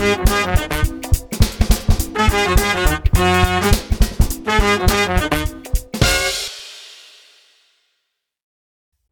Hey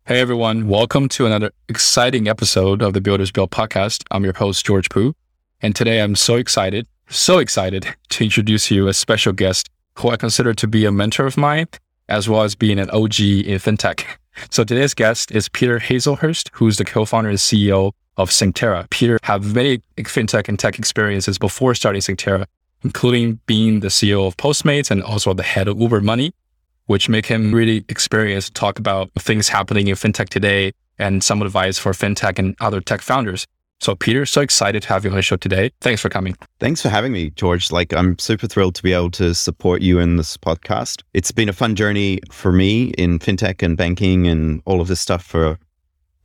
everyone, welcome to another exciting episode of the Builders Build podcast. I'm your host, George Poo. And today I'm so excited, so excited to introduce you a special guest who I consider to be a mentor of mine, as well as being an OG in fintech. So today's guest is Peter Hazlehurst, who's the co-founder and CEO of Synctera. Peter have many fintech and tech experiences before starting Synctera, including being the CEO of Postmates and also the head of Uber Money which make him really experienced to talk about things happening in fintech today and some advice for fintech and other tech founders. So, Peter, so excited to have you on the show today. Thanks for coming. Thanks for having me, George. Like, I'm super thrilled to be able to support you in this podcast. It's been a fun journey for me in fintech and banking and all of this stuff for,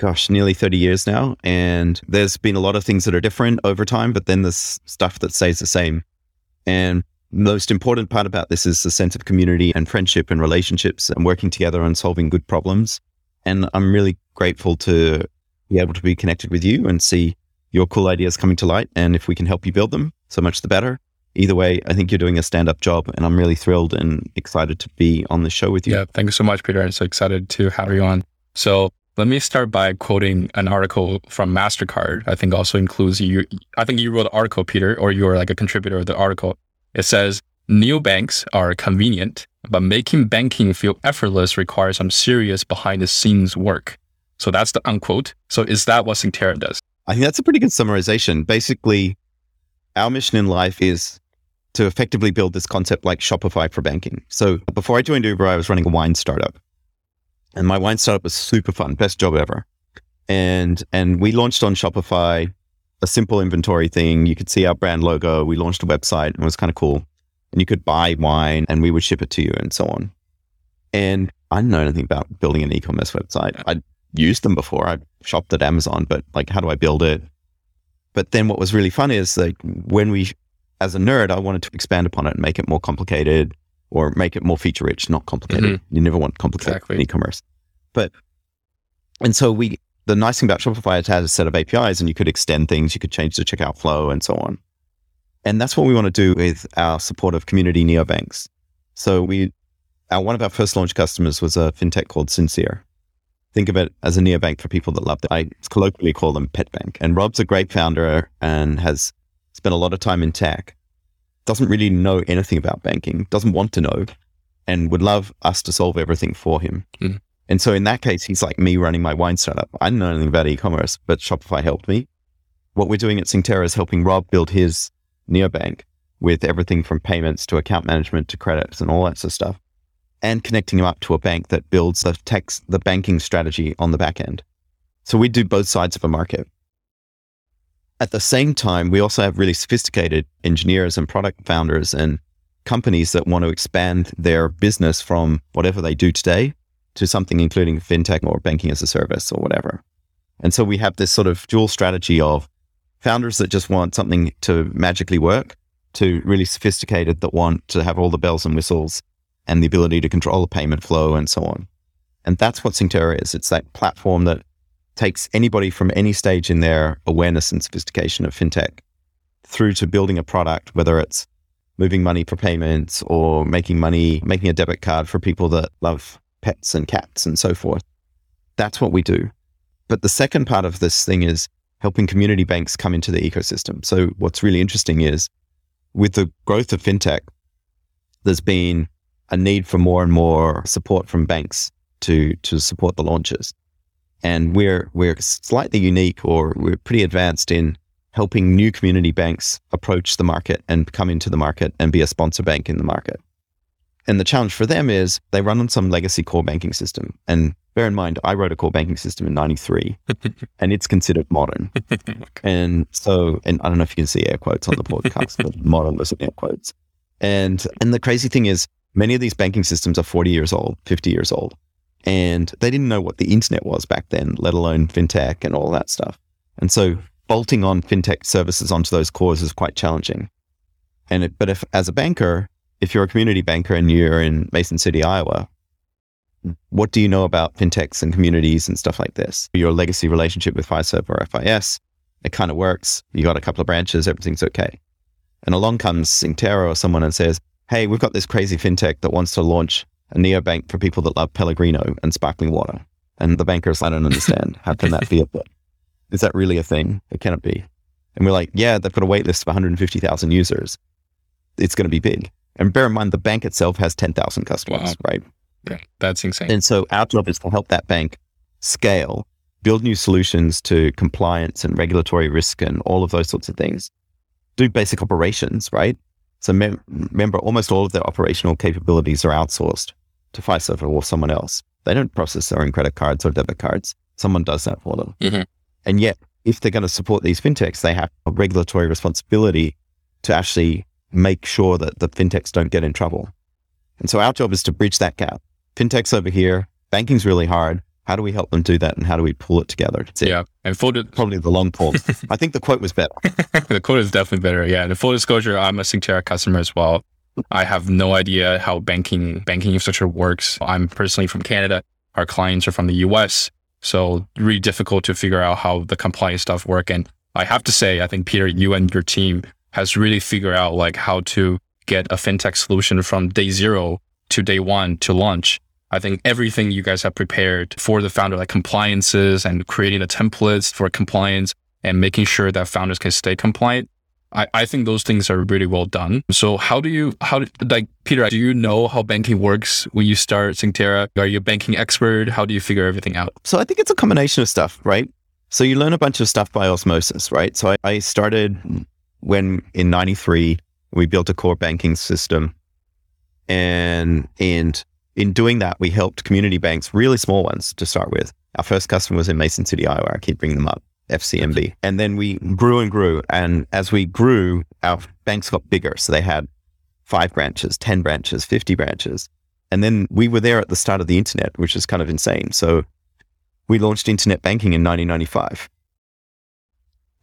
gosh, nearly 30 years now. And there's been a lot of things that are different over time, but then there's stuff that stays the same. And most important part about this is the sense of community and friendship and relationships and working together on solving good problems. And I'm really grateful to be able to be connected with you and see your cool ideas coming to light. And if we can help you build them, so much the better. Either way, I think you're doing a stand up job and I'm really thrilled and excited to be on the show with you. Yeah, thank you so much, Peter. I'm so excited to have you on. So let me start by quoting an article from MasterCard. I think also includes you. I think you wrote the article, Peter, or you were like a contributor of the article. It says neobanks are convenient, but making banking feel effortless requires some serious behind the scenes work. So that's the unquote. So is that what Synctera does? I think that's a pretty good summarization. Basically, our mission in life is to effectively build this concept like Shopify for banking. So before I joined Uber, I was running a wine startup. And my wine startup was super fun, best job ever. And and we launched on Shopify a simple inventory thing. You could see our brand logo. We launched a website and it was kind of cool. And you could buy wine and we would ship it to you and so on. And I didn't know anything about building an e-commerce website. I'd used them before. I shopped at Amazon, but like, how do I build it? But then what was really fun is like when we, as a nerd, I wanted to expand upon it and make it more complicated or make it more feature rich, not complicated. Mm-hmm. You never want complicated exactly. e-commerce. But, and so we the nice thing about Shopify, it has a set of APIs and you could extend things, you could change the checkout flow and so on. And that's what we want to do with our support of community neobanks. So we, our, one of our first launch customers was a fintech called Sincere. Think of it as a neobank for people that love it. I colloquially call them pet bank. And Rob's a great founder and has spent a lot of time in tech. Doesn't really know anything about banking, doesn't want to know, and would love us to solve everything for him. Mm. And so in that case, he's like me running my wine startup. I didn't know anything about e-commerce, but Shopify helped me. What we're doing at Synctera is helping Rob build his neobank with everything from payments to account management to credits and all that sort of stuff, and connecting him up to a bank that builds the tech, the banking strategy on the back end. So we do both sides of a market. At the same time, we also have really sophisticated engineers and product founders and companies that want to expand their business from whatever they do today to something including fintech or banking as a service or whatever. And so we have this sort of dual strategy of founders that just want something to magically work to really sophisticated that want to have all the bells and whistles and the ability to control the payment flow and so on. And that's what Synctera is. It's that platform that takes anybody from any stage in their awareness and sophistication of fintech through to building a product, whether it's moving money for payments or making money, making a debit card for people that love pets and cats and so forth. That's what we do. But the second part of this thing is helping community banks come into the ecosystem. So what's really interesting is with the growth of fintech, there's been a need for more and more support from banks to to support the launches. And we're we're slightly unique or we're pretty advanced in helping new community banks approach the market and come into the market and be a sponsor bank in the market. And the challenge for them is they run on some legacy core banking system. And bear in mind, I wrote a core banking system in 93 and it's considered modern. And so, and I don't know if you can see air quotes on the podcast, but modern was in air quotes. And, and the crazy thing is many of these banking systems are 40 years old, 50 years old. And they didn't know what the internet was back then, let alone fintech and all that stuff. And so bolting on fintech services onto those cores is quite challenging. And it, but if as a banker, if you're a community banker and you're in Mason City, Iowa, what do you know about fintechs and communities and stuff like this? Your legacy relationship with Fiserv or FIS, It kind of works. You got a couple of branches, everything's okay. And along comes Synctera or someone and says, Hey, we've got this crazy fintech that wants to launch a neobank for people that love Pellegrino and sparkling water. And the bankers, I don't understand. How can that be a thing? Is that really a thing? It cannot be. And we're like, yeah, they've got a wait list of 150,000 users. It's going to be big. And bear in mind, the bank itself has 10,000 customers, wow. right? Yeah, that's insane. And so our job is to help that bank scale, build new solutions to compliance and regulatory risk and all of those sorts of things, do basic operations, right? So mem- remember, almost all of their operational capabilities are outsourced to Fiserv or someone else. They don't process their own credit cards or debit cards. Someone does that for them. Mm-hmm. And yet, if they're going to support these fintechs, they have a regulatory responsibility to actually make sure that the fintechs don't get in trouble. And so our job is to bridge that gap. Fintechs over here, banking's really hard. How do we help them do that and how do we pull it together? yeah. And full di- probably the long pull. I think the quote was better. the quote is definitely better. Yeah. And full disclosure, I'm a Synctera customer as well. I have no idea how banking banking infrastructure works. I'm personally from Canada. Our clients are from the US. So really difficult to figure out how the compliance stuff work. And I have to say, I think Peter, you and your team has really figured out like how to get a fintech solution from day zero to day one to launch. I think everything you guys have prepared for the founder, like compliances and creating the templates for compliance and making sure that founders can stay compliant. I, I think those things are really well done. So how do you, how, do, like, Peter, do you know how banking works when you start Synctera? Are you a banking expert? How do you figure everything out? So I think it's a combination of stuff, right? So you learn a bunch of stuff by osmosis, right? So I, I started when in 93, we built a core banking system and, and in doing that, we helped community banks, really small ones to start with. Our first customer was in Mason City, Iowa. I keep bringing them up. FCMB. And then we grew and grew. And as we grew, our banks got bigger. So they had five branches, 10 branches, 50 branches. And then we were there at the start of the internet, which is kind of insane. So we launched internet banking in 1995.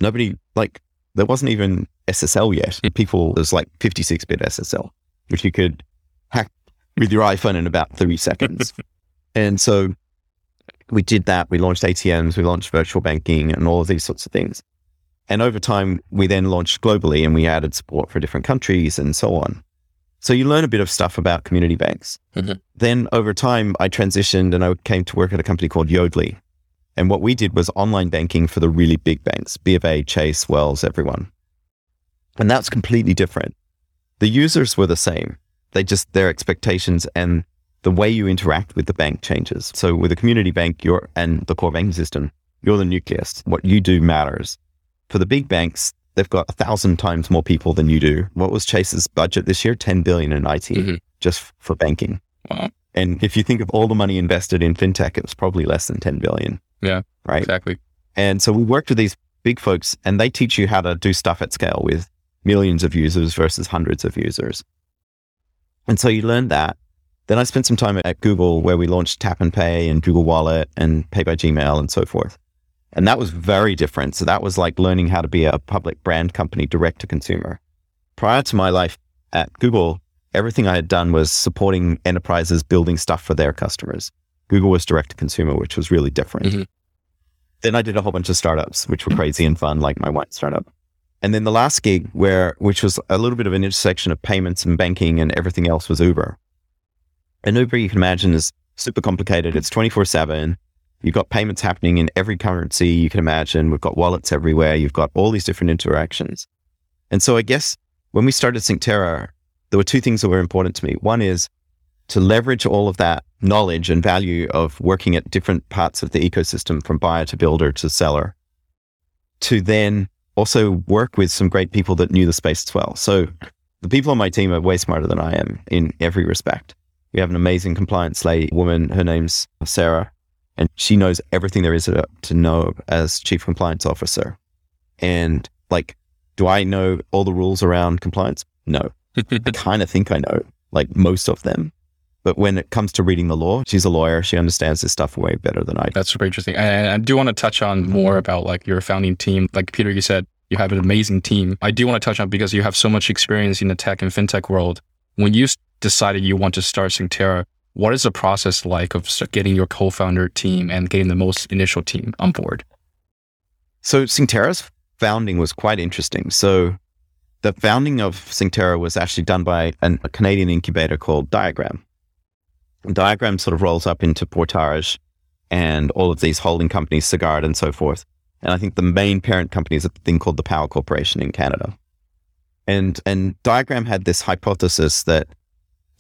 Nobody, like, there wasn't even SSL yet. People, there's like 56 bit SSL, which you could hack with your iPhone in about 30 seconds. and so we did that. We launched ATMs, we launched virtual banking and all of these sorts of things. And over time, we then launched globally and we added support for different countries and so on. So you learn a bit of stuff about community banks. Mm-hmm. Then over time, I transitioned and I came to work at a company called Yodlee. And what we did was online banking for the really big banks, B of A, Chase, Wells, everyone. And that's completely different. The users were the same. They just, their expectations and the way you interact with the bank changes. So with a community bank, you're and the core banking system, you're the nucleus. What you do matters. For the big banks, they've got a thousand times more people than you do. What was Chase's budget this year? 10 billion in IT mm-hmm. just for banking. Wow. And if you think of all the money invested in fintech, it was probably less than 10 billion. Yeah. Right. Exactly. And so we worked with these big folks and they teach you how to do stuff at scale with millions of users versus hundreds of users. And so you learn that. Then I spent some time at Google where we launched Tap and Pay and Google Wallet and Pay by Gmail and so forth. And that was very different. So that was like learning how to be a public brand company direct to consumer. Prior to my life at Google, everything I had done was supporting enterprises building stuff for their customers. Google was direct to consumer, which was really different. Mm-hmm. Then I did a whole bunch of startups, which were crazy and fun, like my wine startup. And then the last gig where, which was a little bit of an intersection of payments and banking and everything else was Uber. And Uber, you can imagine, is super complicated. It's 24 7. You've got payments happening in every currency you can imagine. We've got wallets everywhere. You've got all these different interactions. And so I guess when we started Synctera, there were two things that were important to me. One is to leverage all of that knowledge and value of working at different parts of the ecosystem from buyer to builder to seller to then also work with some great people that knew the space as well. So the people on my team are way smarter than I am in every respect. We have an amazing compliance lady woman. Her name's Sarah, and she knows everything there is to know as chief compliance officer. And like, do I know all the rules around compliance? No. I kind of think I know like most of them. But when it comes to reading the law, she's a lawyer. She understands this stuff way better than I do. That's super interesting. And I do want to touch on more about like your founding team. Like Peter, you said you have an amazing team. I do want to touch on because you have so much experience in the tech and fintech world. When you decided you want to start Synctera, what is the process like of getting your co-founder team and getting the most initial team on board? So Synctera's founding was quite interesting. So the founding of Synctera was actually done by an, a Canadian incubator called Diagram. Diagram sort of rolls up into Portage and all of these holding companies, Sagard and so forth. And I think the main parent company is a thing called the Power Corporation in Canada. And and Diagram had this hypothesis that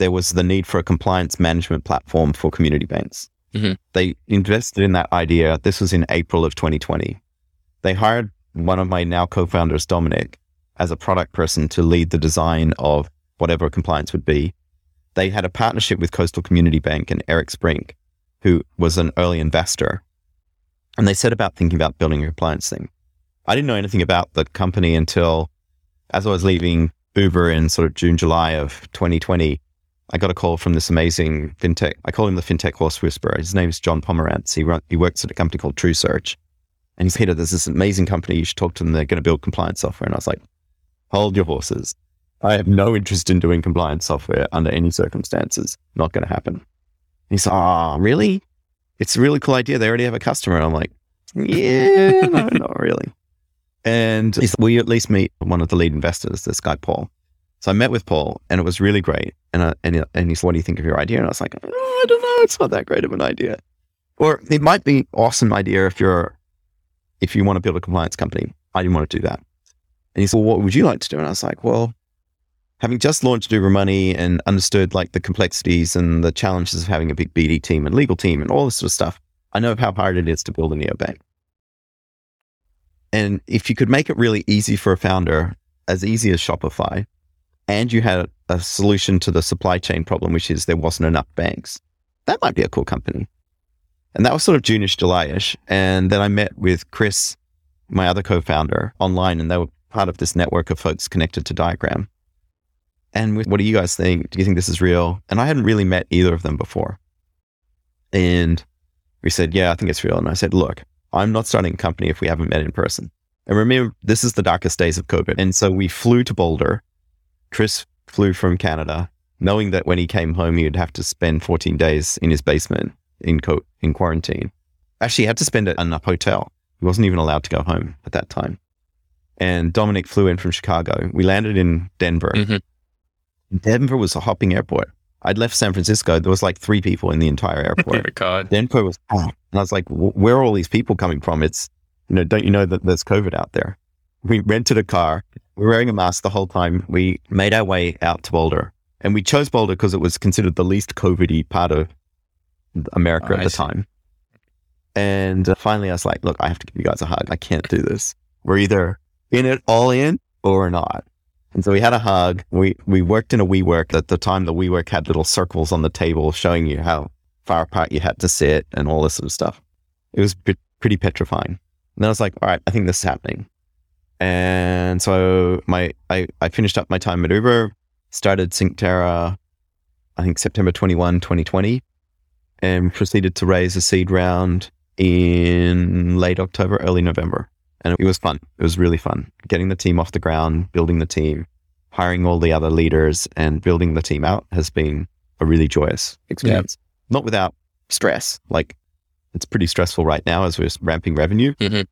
there was the need for a compliance management platform for community banks. Mm-hmm. They invested in that idea. This was in April of 2020. They hired one of my now co-founders, Dominic, as a product person to lead the design of whatever compliance would be. They had a partnership with Coastal Community Bank and Eric Sprink, who was an early investor. And they set about thinking about building a compliance thing. I didn't know anything about the company until as I was leaving Uber in sort of June, July of 2020. I got a call from this amazing fintech. I call him the fintech horse whisperer. His name is John Pomerantz. He, run, he works at a company called TrueSearch. And he's Peter, there's this amazing company. You should talk to them. They're going to build compliance software. And I was like, hold your horses. I have no interest in doing compliance software under any circumstances. Not going to happen. And he's like, oh, really? It's a really cool idea. They already have a customer. And I'm like, yeah, no, not really. And he said, will you at least meet one of the lead investors, this guy, Paul? So I met with Paul and it was really great. And, I, and, he, and he said, what do you think of your idea? And I was like, oh, I don't know. It's not that great of an idea. Or it might be awesome idea if you're, if you want to build a compliance company. I didn't want to do that. And he said, well, what would you like to do? And I was like, well, having just launched Uber Money and understood like the complexities and the challenges of having a big BD team and legal team and all this sort of stuff, I know how hard it is to build a neobank. And if you could make it really easy for a founder, as easy as Shopify, and you had a solution to the supply chain problem, which is there wasn't enough banks, that might be a cool company. And that was sort of June-ish, July-ish. And then I met with Chris, my other co-founder, online, and they were part of this network of folks connected to Diagram. And what do you guys think? Do you think this is real? And I hadn't really met either of them before. And we said, yeah, I think it's real. And I said, look, I'm not starting a company if we haven't met in person. And remember, this is the darkest days of COVID. And so we flew to Boulder Chris flew from Canada, knowing that when he came home, he would have to spend 14 days in his basement in, co- in quarantine. Actually, he had to spend it in a hotel. He wasn't even allowed to go home at that time. And Dominic flew in from Chicago. We landed in Denver. Mm-hmm. Denver was a hopping airport. I'd left San Francisco. There was like three people in the entire airport. oh God. Denver was. And I was like, where are all these people coming from? It's, you know, don't you know that there's COVID out there? We rented a car we were wearing a mask the whole time. We made our way out to Boulder. And we chose Boulder because it was considered the least COVID part of America oh, at the see. time. And uh, finally, I was like, look, I have to give you guys a hug. I can't do this. We're either in it all in or not. And so we had a hug. We we worked in a WeWork. At the time, the WeWork had little circles on the table showing you how far apart you had to sit and all this sort of stuff. It was pretty petrifying. And then I was like, all right, I think this is happening. And so my I, I finished up my time at Uber, started Synctera, I think September 21, 2020, and proceeded to raise a seed round in late October, early November. And it was fun. It was really fun getting the team off the ground, building the team, hiring all the other leaders, and building the team out has been a really joyous experience. Yeah. Not without stress. Like it's pretty stressful right now as we're ramping revenue. Mm-hmm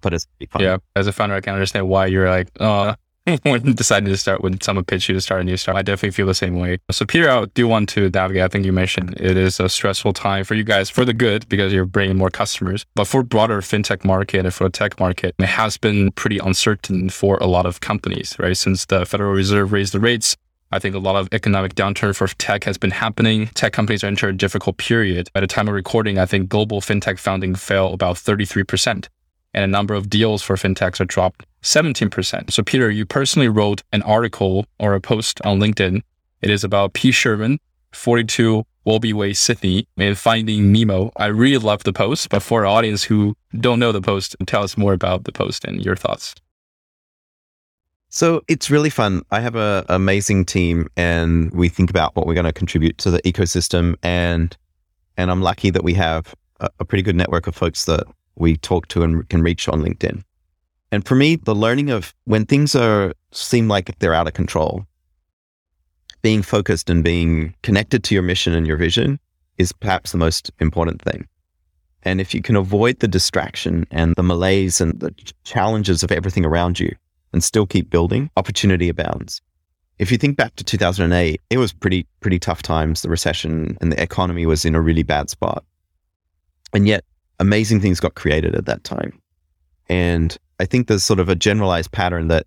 but it's fun. Yeah. As a founder, I can understand why you're like, oh, when deciding to start, when someone pitched you to start a new startup, I definitely feel the same way. So, Peter, I do want to navigate. I think you mentioned it is a stressful time for you guys for the good because you're bringing more customers. But for broader fintech market and for the tech market, it has been pretty uncertain for a lot of companies, right? Since the Federal Reserve raised the rates, I think a lot of economic downturn for tech has been happening. Tech companies are entering a difficult period. At the time of recording, I think global fintech founding fell about 33% and a number of deals for fintechs are dropped 17%. So, Peter, you personally wrote an article or a post on LinkedIn. It is about P. Sherman, 42 Wallaby Way, Sydney, and finding Nemo. I really love the post, but for our audience who don't know the post, tell us more about the post and your thoughts. So it's really fun. I have an amazing team, and we think about what we're going to contribute to the ecosystem. and And I'm lucky that we have a, a pretty good network of folks that we talk to and can reach on LinkedIn. And for me, the learning of when things are seem like they're out of control, being focused and being connected to your mission and your vision is perhaps the most important thing. And if you can avoid the distraction and the malaise and the challenges of everything around you and still keep building, opportunity abounds. If you think back to 2008, it was pretty, pretty tough times. The recession and the economy was in a really bad spot. And yet amazing things got created at that time. And I think there's sort of a generalized pattern that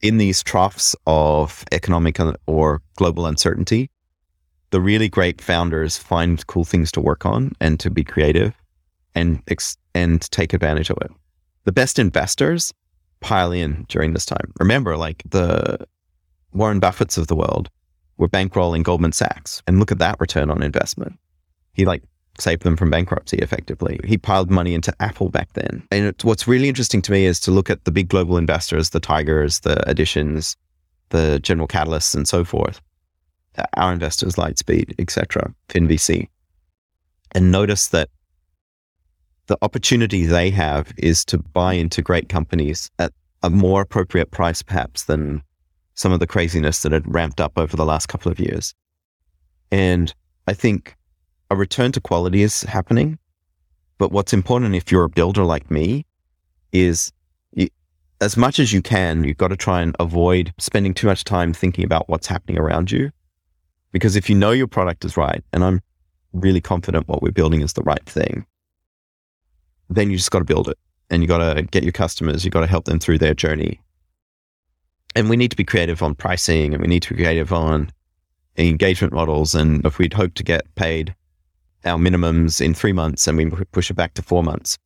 in these troughs of economic or global uncertainty, the really great founders find cool things to work on and to be creative and ex- and take advantage of it. The best investors pile in during this time. Remember, like the Warren Buffetts of the world were bankrolling Goldman Sachs, and look at that return on investment. He like saved them from bankruptcy effectively. He piled money into Apple back then. And it, what's really interesting to me is to look at the big global investors, the Tigers, the Additions, the General Catalysts, and so forth our investors, Lightspeed, etc., FinVC, and notice that the opportunity they have is to buy into great companies at a more appropriate price, perhaps, than some of the craziness that had ramped up over the last couple of years. And I think a return to quality is happening. But what's important if you're a builder like me is you, as much as you can, you've got to try and avoid spending too much time thinking about what's happening around you because if you know your product is right, and I'm really confident what we're building is the right thing, then you just got to build it and you got to get your customers, you got to help them through their journey. And we need to be creative on pricing and we need to be creative on engagement models. And if we'd hope to get paid our minimums in three months and we push it back to four months,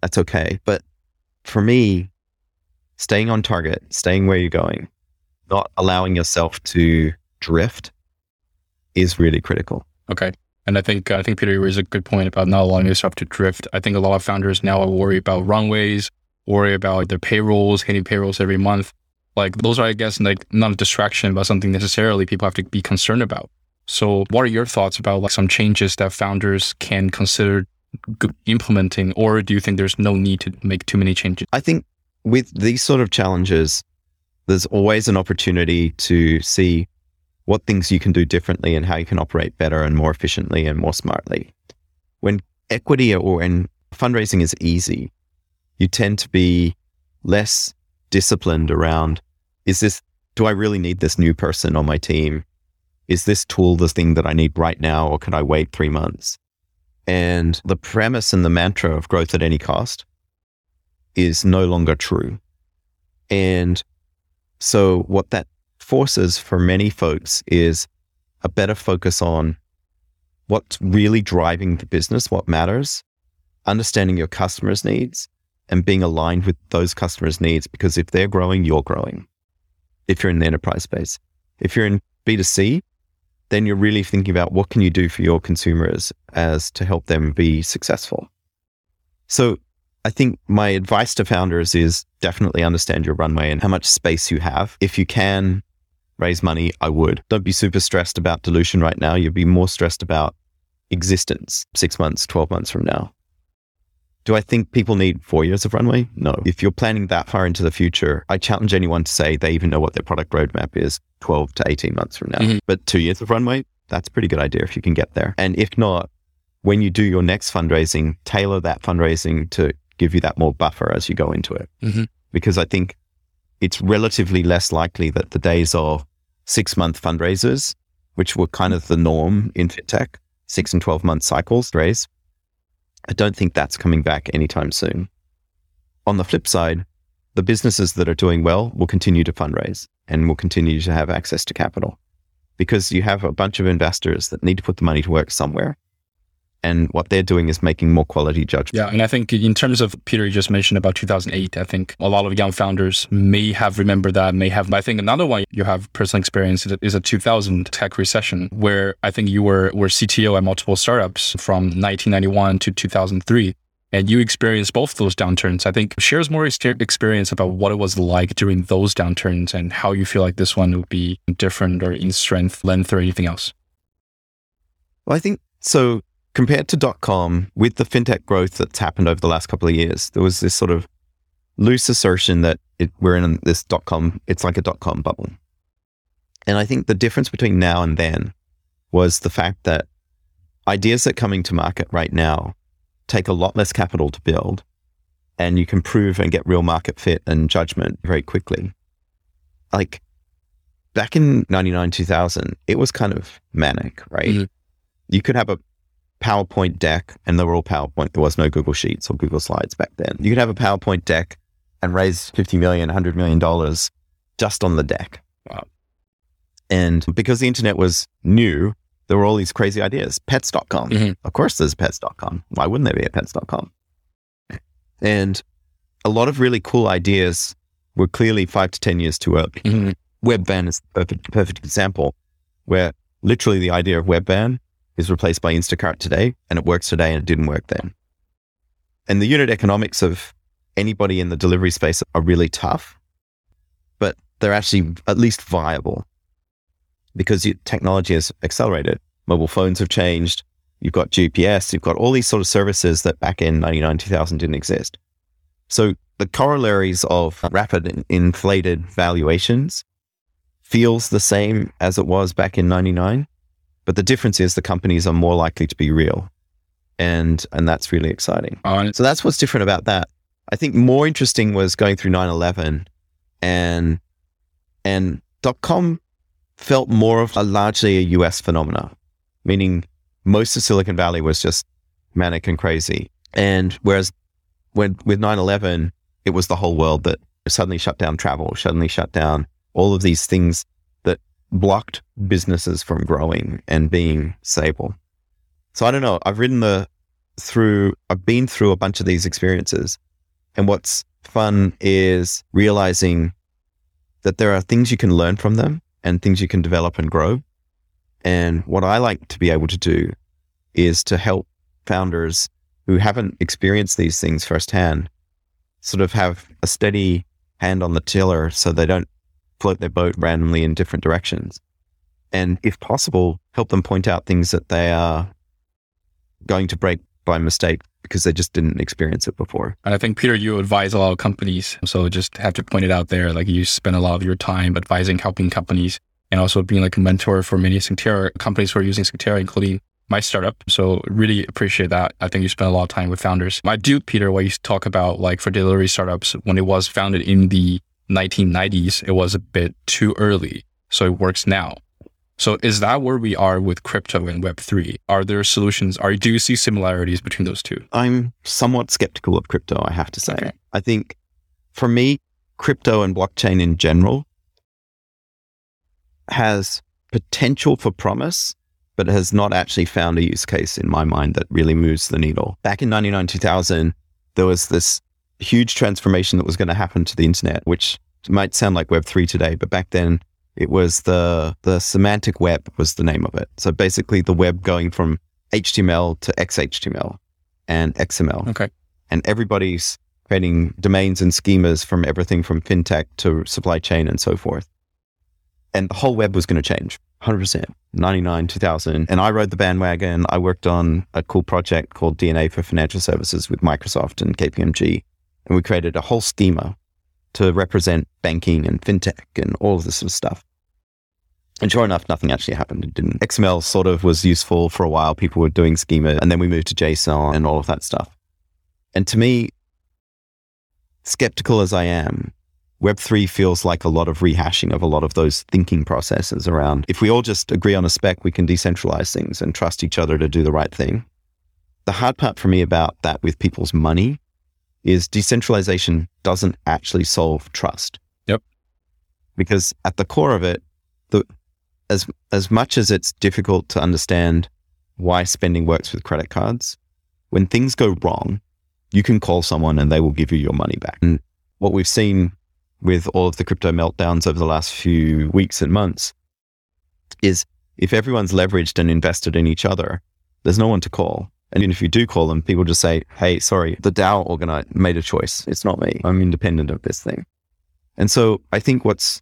that's okay. But for me, staying on target, staying where you're going, not allowing yourself to drift is really critical. Okay. And I think I think Peter raised a good point about not allowing yourself to drift. I think a lot of founders now worry about runways, worry about their payrolls, hitting payrolls every month. Like those are, I guess, like not a distraction, but something necessarily people have to be concerned about. So, what are your thoughts about like some changes that founders can consider implementing, or do you think there's no need to make too many changes? I think with these sort of challenges, there's always an opportunity to see what things you can do differently and how you can operate better and more efficiently and more smartly. When equity or when fundraising is easy, you tend to be less disciplined around is this, do I really need this new person on my team? Is this tool the thing that I need right now, or can I wait three months? And the premise and the mantra of growth at any cost is no longer true. And so, what that forces for many folks is a better focus on what's really driving the business, what matters, understanding your customers' needs, and being aligned with those customers' needs. Because if they're growing, you're growing. If you're in the enterprise space, if you're in B2C, then you're really thinking about what can you do for your consumers as to help them be successful. So I think my advice to founders is definitely understand your runway and how much space you have. If you can raise money, I would. Don't be super stressed about dilution right now. You'd be more stressed about existence six months, 12 months from now. Do I think people need four years of runway? No. If you're planning that far into the future, I challenge anyone to say they even know what their product roadmap is 12 to 18 months from now. Mm-hmm. But two years of runway, that's a pretty good idea if you can get there. And if not, when you do your next fundraising, tailor that fundraising to give you that more buffer as you go into it. Mm-hmm. Because I think it's relatively less likely that the days of six month fundraisers, which were kind of the norm in fintech, six and 12 month cycles raise. I don't think that's coming back anytime soon. On the flip side, the businesses that are doing well will continue to fundraise and will continue to have access to capital because you have a bunch of investors that need to put the money to work somewhere and what they're doing is making more quality judgments. Yeah, and I think in terms of Peter, you just mentioned about 2008. I think a lot of young founders may have remembered that, may have. I think another one you have personal experience is a 2000 tech recession, where I think you were were CTO at multiple startups from 1991 to 2003. And you experienced both those downturns. I think shares more experience about what it was like during those downturns and how you feel like this one would be different or in strength, length, or anything else. Well, I think so compared to dot com, with the fintech growth that's happened over the last couple of years, there was this sort of loose assertion that it, we're in this dot com, it's like a dot com bubble. And I think the difference between now and then was the fact that ideas that are coming to market right now take a lot less capital to build and you can prove and get real market fit and judgment very quickly. Like back in 99, 2000, it was kind of manic, right? Mm-hmm. You could have a PowerPoint deck and they were all PowerPoint. There was no Google Sheets or Google Slides back then. You could have a PowerPoint deck and raise 50 million, 100 million dollars just on the deck. Wow. And because the internet was new, there were all these crazy ideas. Pets.com. Mm-hmm. Of course there's pets.com. Why wouldn't there be a pets.com? And a lot of really cool ideas were clearly five to 10 years too early. Mm-hmm. Webvan is the perfect, perfect example where literally the idea of Webvan is replaced by Instacart today and it works today and it didn't work then. And the unit economics of anybody in the delivery space are really tough, but they're actually at least viable because technology has accelerated. Mobile phones have changed. You've got GPS, you've got all these sort of services that back in 99, 2000 didn't exist. So the corollaries of rapid inflated valuations feels the same as it was back in 99, but the difference is the companies are more likely to be real. And and that's really exciting. so that's what's different about that. I think more interesting was going through 9/11 and and dot com felt more of a largely a US phenomena, meaning most of Silicon Valley was just manic and crazy. And whereas when with 9-11, it was the whole world that suddenly shut down travel, suddenly shut down all of these things blocked businesses from growing and being stable. So I don't know. I've ridden the through, I've been through a bunch of these experiences. And what's fun is realizing that there are things you can learn from them and things you can develop and grow. And what I like to be able to do is to help founders who haven't experienced these things firsthand sort of have a steady hand on the tiller so they don't float their boat randomly in different directions. And if possible, help them point out things that they are going to break by mistake because they just didn't experience it before. And I think, Peter, you advise a lot of companies. So just have to point it out there. Like you spend a lot of your time advising, helping companies, and also being like a mentor for many Synctera companies who are using Synctera, including my startup. So really appreciate that. I think you spend a lot of time with founders. I do, Peter, what you talk about like for delivery startups, when it was founded in the 1990s, it was a bit too early. So it works now. So is that where we are with crypto and Web3? Are there solutions? Are do you see similarities between those two? I'm somewhat skeptical of crypto, I have to say. Okay. I think for me, crypto and blockchain in general has potential for promise, but has not actually found a use case in my mind that really moves the needle. Back in 99, 2000, there was this huge transformation that was going to happen to the internet, which might sound like Web3 today, but back then it was the the semantic web was the name of it. So basically, the web going from HTML to XHTML and XML. Okay. And everybody's creating domains and schemas from everything from fintech to supply chain and so forth. And the whole web was going to change 100%, 99, 2000. And I rode the bandwagon. I worked on a cool project called DNA for Financial Services with Microsoft and KPMG. And we created a whole schema to represent banking and fintech and all of this sort of stuff. And sure enough, nothing actually happened. It didn't. XML sort of was useful for a while. People were doing schema, and then we moved to JSON and all of that stuff. And to me, skeptical as I am, Web3 feels like a lot of rehashing of a lot of those thinking processes around if we all just agree on a spec, we can decentralize things and trust each other to do the right thing. The hard part for me about that with people's money is decentralization doesn't actually solve trust. Yep. Because at the core of it, the as as much as it's difficult to understand why spending works with credit cards, when things go wrong, you can call someone and they will give you your money back. And what we've seen with all of the crypto meltdowns over the last few weeks and months is if everyone's leveraged and invested in each other, there's no one to call. And even if you do call them, people just say, Hey, sorry, the DAO organizer made a choice. It's not me. I'm independent of this thing. And so I think what's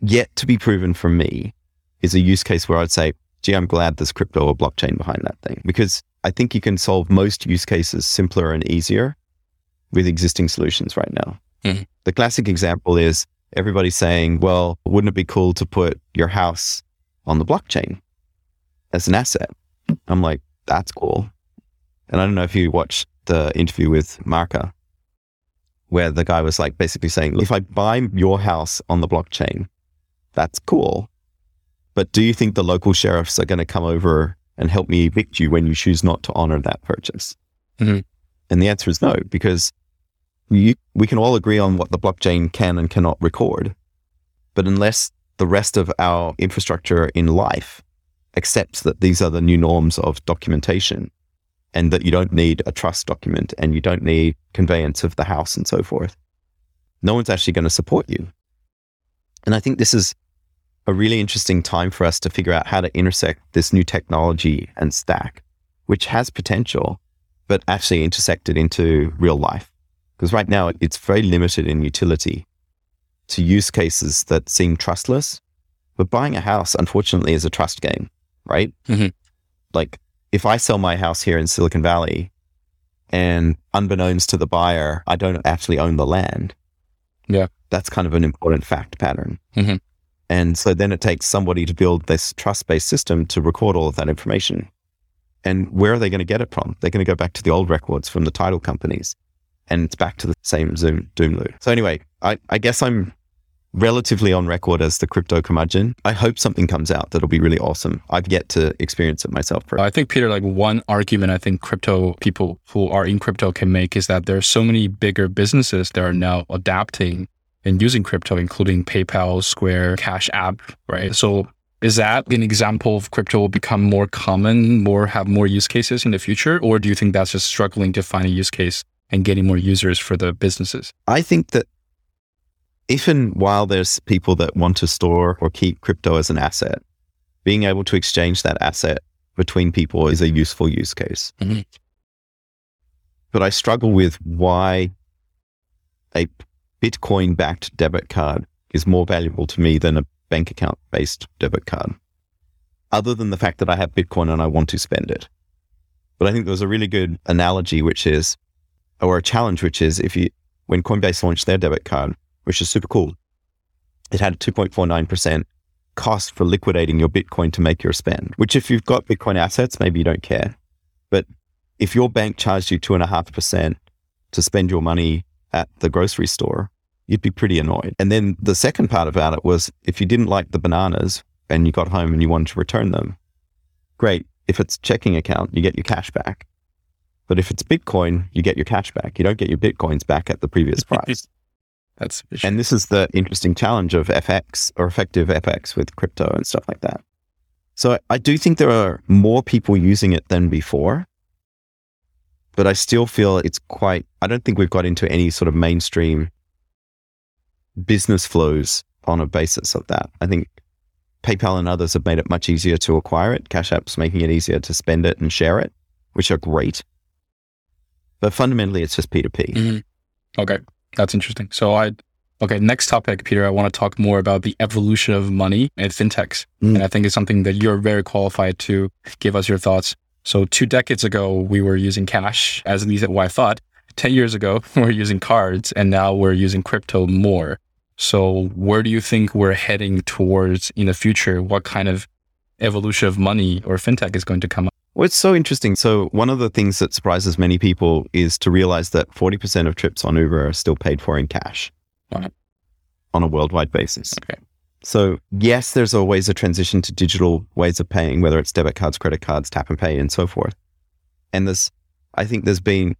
yet to be proven for me is a use case where I'd say, gee, I'm glad there's crypto or blockchain behind that thing because I think you can solve most use cases simpler and easier with existing solutions right now. Mm-hmm. The classic example is everybody saying, well, wouldn't it be cool to put your house on the blockchain as an asset? I'm like, that's cool. And I don't know if you watched the interview with Marka, where the guy was like basically saying, if I buy your house on the blockchain, that's cool. But do you think the local sheriffs are going to come over and help me evict you when you choose not to honor that purchase? Mhm. And the answer is no, because you, we can all agree on what the blockchain can and cannot record. But unless the rest of our infrastructure in life accepts that these are the new norms of documentation and that you don't need a trust document and you don't need conveyance of the house and so forth, no one's actually going to support you. And I think this is a really interesting time for us to figure out how to intersect this new technology and stack, which has potential, but actually intersect it into real life. Because right now it's very limited in utility to use cases that seem trustless. But buying a house, unfortunately, is a trust game, right? Mhm. Like if I sell my house here in Silicon Valley and unbeknownst to the buyer, I don't actually own the land. Yeah. That's kind of an important fact pattern. Mhm. And so then it takes somebody to build this trust based system to record all of that information. And where are they going to get it from? They're going to go back to the old records from the title companies. And it's back to the same Zoom doom loop. So anyway, I, I guess I'm relatively on record as the crypto curmudgeon. I hope something comes out that'll be really awesome. I've yet to experience it myself. I think Peter, like one argument I think crypto people who are in crypto can make is that there are so many bigger businesses that are now adapting and using crypto, including PayPal, Square, Cash App, right? So is that an example of crypto will become more common, more have more use cases in the future? Or do you think that's just struggling to find a use case and getting more users for the businesses? I think that if and while there's people that want to store or keep crypto as an asset, being able to exchange that asset between people is a useful use case. Mhm. But I struggle with why a Bitcoin backed debit card is more valuable to me than a bank account based debit card, other than the fact that I have Bitcoin and I want to spend it. But I think there was a really good analogy, which is, or a challenge, which is if you, when Coinbase launched their debit card, which is super cool, it had a 2.49% cost for liquidating your Bitcoin to make your spend, which if you've got Bitcoin assets, maybe you don't care. But if your bank charged you 2.5% to spend your money at the grocery store, you'd be pretty annoyed. And then the second part about it was if you didn't like the bananas and you got home and you wanted to return them, great. If it's checking account, you get your cash back. But if it's Bitcoin, you get your cash back. You don't get your Bitcoins back at the previous price. That's And this is the interesting challenge of FX or effective FX with crypto and stuff like that. So I do think there are more people using it than before, but I still feel it's quite, I don't think we've got into any sort of mainstream business flows on a basis of that. I think PayPal and others have made it much easier to acquire it. Cash App's making it easier to spend it and share it, which are great. But fundamentally, it's just P2P. Mhm. Okay, that's interesting. So I, okay, next topic, Peter. I want to talk more about the evolution of money and fintechs, Mm. and I think it's something that you're very qualified to give us your thoughts. So two decades ago, we were using cash, as at least what I thought. Ten years ago, we were using cards, and now we're using crypto more. So where do you think we're heading towards in the future? What kind of evolution of money or fintech is going to come up? Well, it's so interesting. So, one of the things that surprises many people is to realize that 40% of trips on Uber are still paid for in cash Wow. on a worldwide basis. Okay. So, yes, there's always a transition to digital ways of paying, whether it's debit cards, credit cards, tap and pay, and so forth. And there's, I think there's been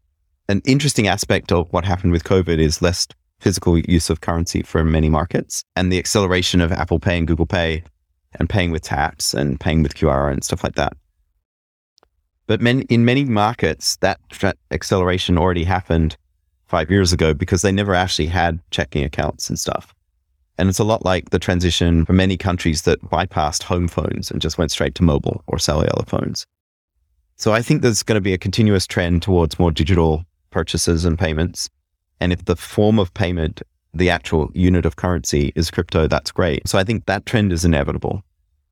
an interesting aspect of what happened with COVID is less physical use of currency for many markets and the acceleration of Apple Pay and Google Pay and paying with taps and paying with QR and stuff like that. But many, in many markets, that acceleration already happened five years ago because they never actually had checking accounts and stuff. And it's a lot like the transition for many countries that bypassed home phones and just went straight to mobile or cellular phones. So I think there's going to be a continuous trend towards more digital purchases and payments. And if the form of payment, the actual unit of currency is crypto, that's great. So I think that trend is inevitable.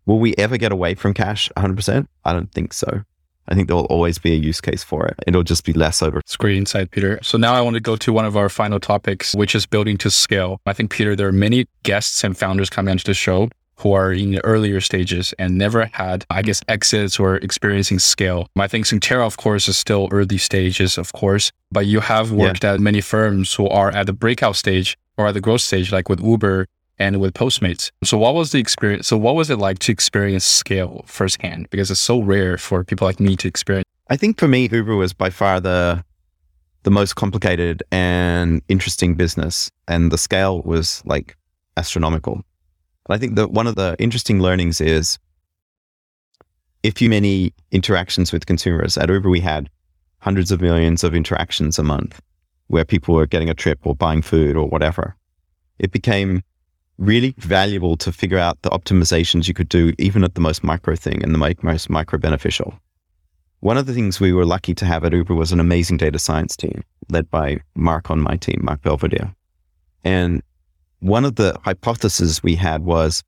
Will we ever get away from cash 100%? I don't think so. I think there will always be a use case for it. It'll just be less over. It's great insight, Peter. So now I want to go to one of our final topics, which is building to scale. I think, Peter, there are many guests and founders coming onto the show who are in the earlier stages and never had, I guess, exits or experiencing scale. I think Synctera, of course, is still early stages, of course, but you have worked yeah. at many firms who are at the breakout stage or at the growth stage, like with Uber and with Postmates. So what was the experience? So what was it like to experience scale firsthand? Because it's so rare for people like me to experience. I think for me, Uber was by far the the most complicated and interesting business, and the scale was like astronomical. And I think that one of the interesting learnings is if you many interactions with consumers at Uber, we had hundreds of millions of interactions a month where people were getting a trip or buying food or whatever. It became really valuable to figure out the optimizations you could do even at the most micro thing and the most micro beneficial. One of the things we were lucky to have at Uber was an amazing data science team led by Mark on my team, Mark Belvedere. And one of the hypotheses we had was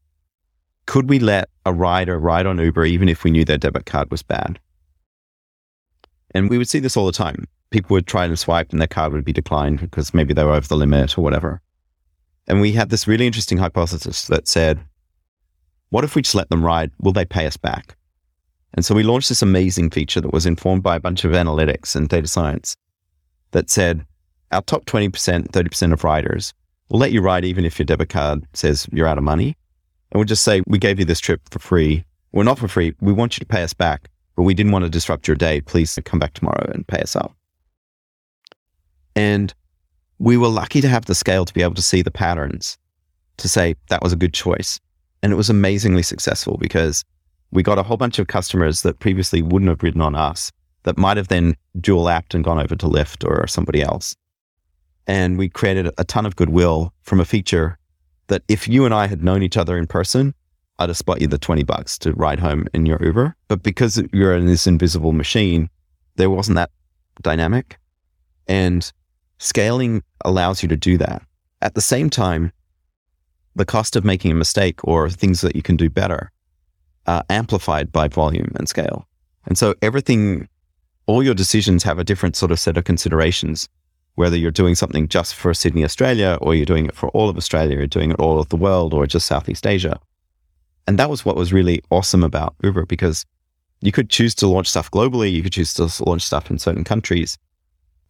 could we let a rider ride on Uber even if we knew their debit card was bad? And we would see this all the time. People would try and swipe and their card would be declined because maybe they were over the limit or whatever. And we had this really interesting hypothesis that said, what if we just let them ride? Will they pay us back? And so we launched this amazing feature that was informed by a bunch of analytics and data science that said our top 20%, 30% of riders We'll let you ride even if your debit card says you're out of money. And we'll just say, we gave you this trip for free. We're not for free. We want you to pay us back, but we didn't want to disrupt your day. Please come back tomorrow and pay us up. And we were lucky to have the scale to be able to see the patterns to say that was a good choice. And it was amazingly successful because we got a whole bunch of customers that previously wouldn't have ridden on us that might have then dual apped and gone over to Lyft or somebody else. And we created a ton of goodwill from a feature that if you and I had known each other in person, I'd have spot you the 20 bucks to ride home in your Uber. But because you're in this invisible machine, there wasn't that dynamic. And scaling allows you to do that. At the same time, the cost of making a mistake or things that you can do better are amplified by volume and scale. And so everything, all your decisions have a different sort of set of considerations whether you're doing something just for Sydney, Australia, or you're doing it for all of Australia, you're doing it all of the world, or just Southeast Asia. And that was what was really awesome about Uber because you could choose to launch stuff globally, you could choose to launch stuff in certain countries.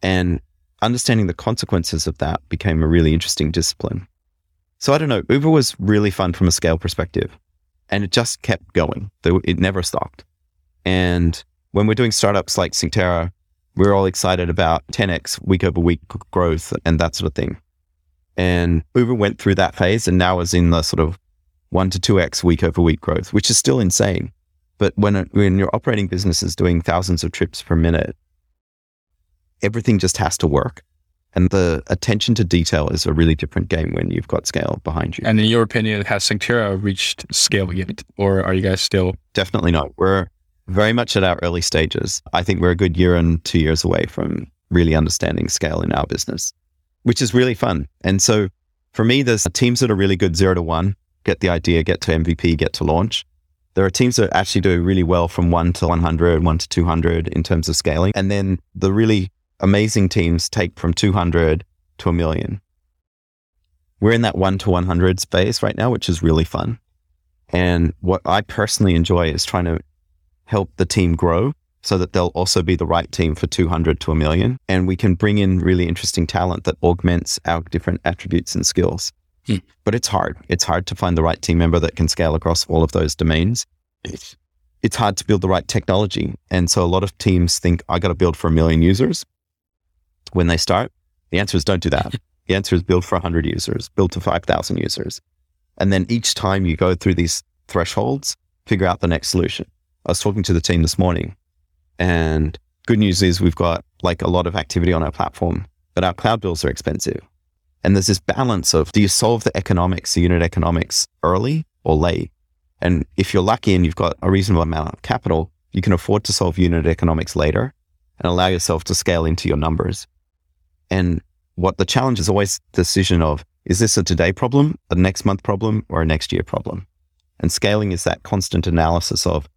And understanding the consequences of that became a really interesting discipline. So I don't know, Uber was really fun from a scale perspective and it just kept going. It never stopped. And when we're doing startups like Synctera, we're all excited about 10x week over week growth and that sort of thing. And Uber went through that phase and now is in the sort of one to 2x week over week growth, which is still insane. But when, when your operating business is doing thousands of trips per minute, everything just has to work. And the attention to detail is a really different game when you've got scale behind you. And in your opinion, has Synctera reached scale yet? Or are you guys still? Definitely not. We're very much at our early stages. I think we're a good year and two years away from really understanding scale in our business, which is really fun. And so for me, there's teams that are really good zero to one, get the idea, get to MVP, get to launch. There are teams that actually do really well from one to 100, one to 200 in terms of scaling. And then the really amazing teams take from 200 to a million. We're in that one to 100 space right now, which is really fun. And what I personally enjoy is trying to help the team grow so that they'll also be the right team for 200 to a million. And we can bring in really interesting talent that augments our different attributes and skills. Hmm. But it's hard. It's hard to find the right team member that can scale across all of those domains. It's, it's hard to build the right technology. And so a lot of teams think, I got to build for a million users when they start. The answer is don't do that. the answer is build for 100 users, build to 5,000 users. And then each time you go through these thresholds, figure out the next solution. I was talking to the team this morning, and good news is we've got like a lot of activity on our platform, but our cloud bills are expensive. And there's this balance of do you solve the economics, the unit economics early or late? And if you're lucky and you've got a reasonable amount of capital, you can afford to solve unit economics later and allow yourself to scale into your numbers. And what the challenge is always decision of is this a today problem, a next month problem, or a next year problem? And scaling is that constant analysis of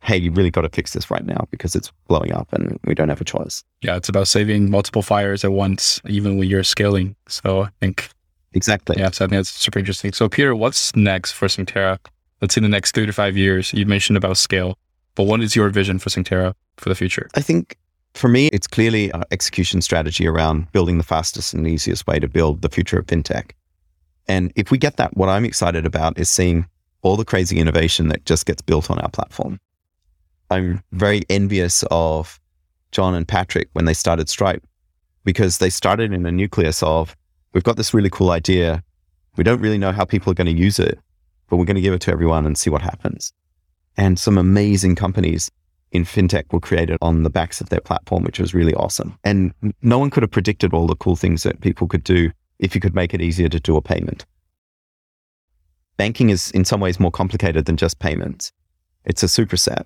hey, you really got to fix this right now because it's blowing up and we don't have a choice. Yeah, it's about saving multiple fires at once, even when you're scaling. So I think exactly. Yeah, so I think that's super interesting. So Peter, what's next for Synctera? let's say the next three to five years? You mentioned about scale, but what is your vision for Synctera for the future? I think for me, it's clearly an execution strategy around building the fastest and easiest way to build the future of fintech. And if we get that, what I'm excited about is seeing all the crazy innovation that just gets built on our platform. I'm very envious of John and Patrick when they started Stripe because they started in a nucleus of we've got this really cool idea. We don't really know how people are going to use it, but we're going to give it to everyone and see what happens. And some amazing companies in fintech were created on the backs of their platform, which was really awesome. And no one could have predicted all the cool things that people could do if you could make it easier to do a payment. Banking is in some ways more complicated than just payments. It's a superset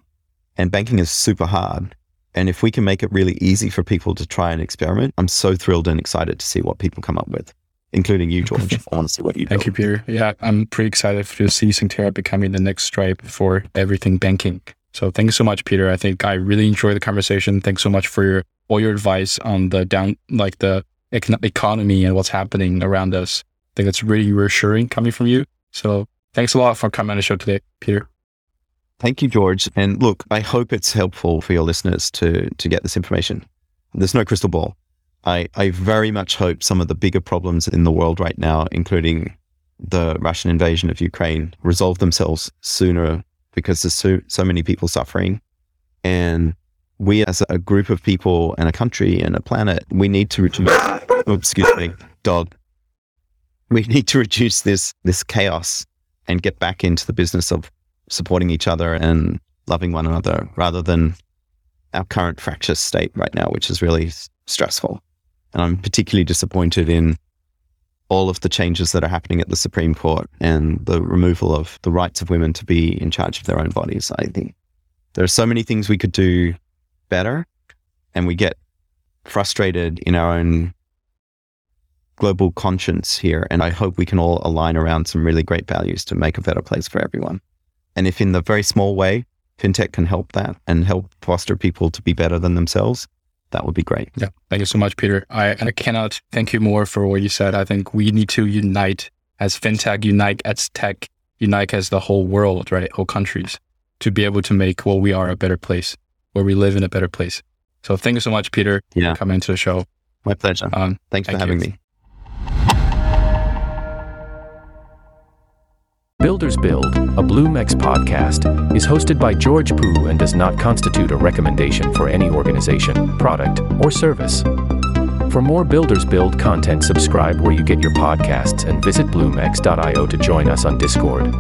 and banking is super hard. And if we can make it really easy for people to try and experiment, I'm so thrilled and excited to see what people come up with, including you, George. I want to see what you do. Thank you, Peter. Yeah, I'm pretty excited to see Synctera becoming the next Stripe for everything banking. So thanks so much, Peter. I think I really enjoyed the conversation. Thanks so much for your all your advice on the down like the economy and what's happening around us. I think it's really reassuring coming from you. So thanks a lot for coming on the show today, Peter. Thank you, George. And look, I hope it's helpful for your listeners to to get this information. There's no crystal ball. I, I very much hope some of the bigger problems in the world right now, including the Russian invasion of Ukraine, resolve themselves sooner because there's so, so many people suffering. And we as a group of people and a country and a planet, we need to reduce, oh, excuse me, dog. We need to reduce this, this chaos and get back into the business of supporting each other and loving one another rather than our current fractious state right now, which is really stressful. And I'm particularly disappointed in all of the changes that are happening at the Supreme Court and the removal of the rights of women to be in charge of their own bodies. I think there are so many things we could do better, and we get frustrated in our own global conscience here. And I hope we can all align around some really great values to make a better place for everyone. And if in the very small way, fintech can help that and help foster people to be better than themselves, that would be great. Yeah. Thank you so much, Peter. I, I cannot thank you more for what you said. I think we need to unite as fintech, unite as tech, unite as the whole world, right? Whole countries to be able to make what we are a better place, where we live in a better place. So thank you so much, Peter, yeah. for coming to the show. My pleasure. Um, Thanks thank for having you. me. Builders Build, a BloomX podcast, is hosted by George Poo and does not constitute a recommendation for any organization, product, or service. For more Builders Build content, subscribe where you get your podcasts and visit bloomx.io to join us on Discord.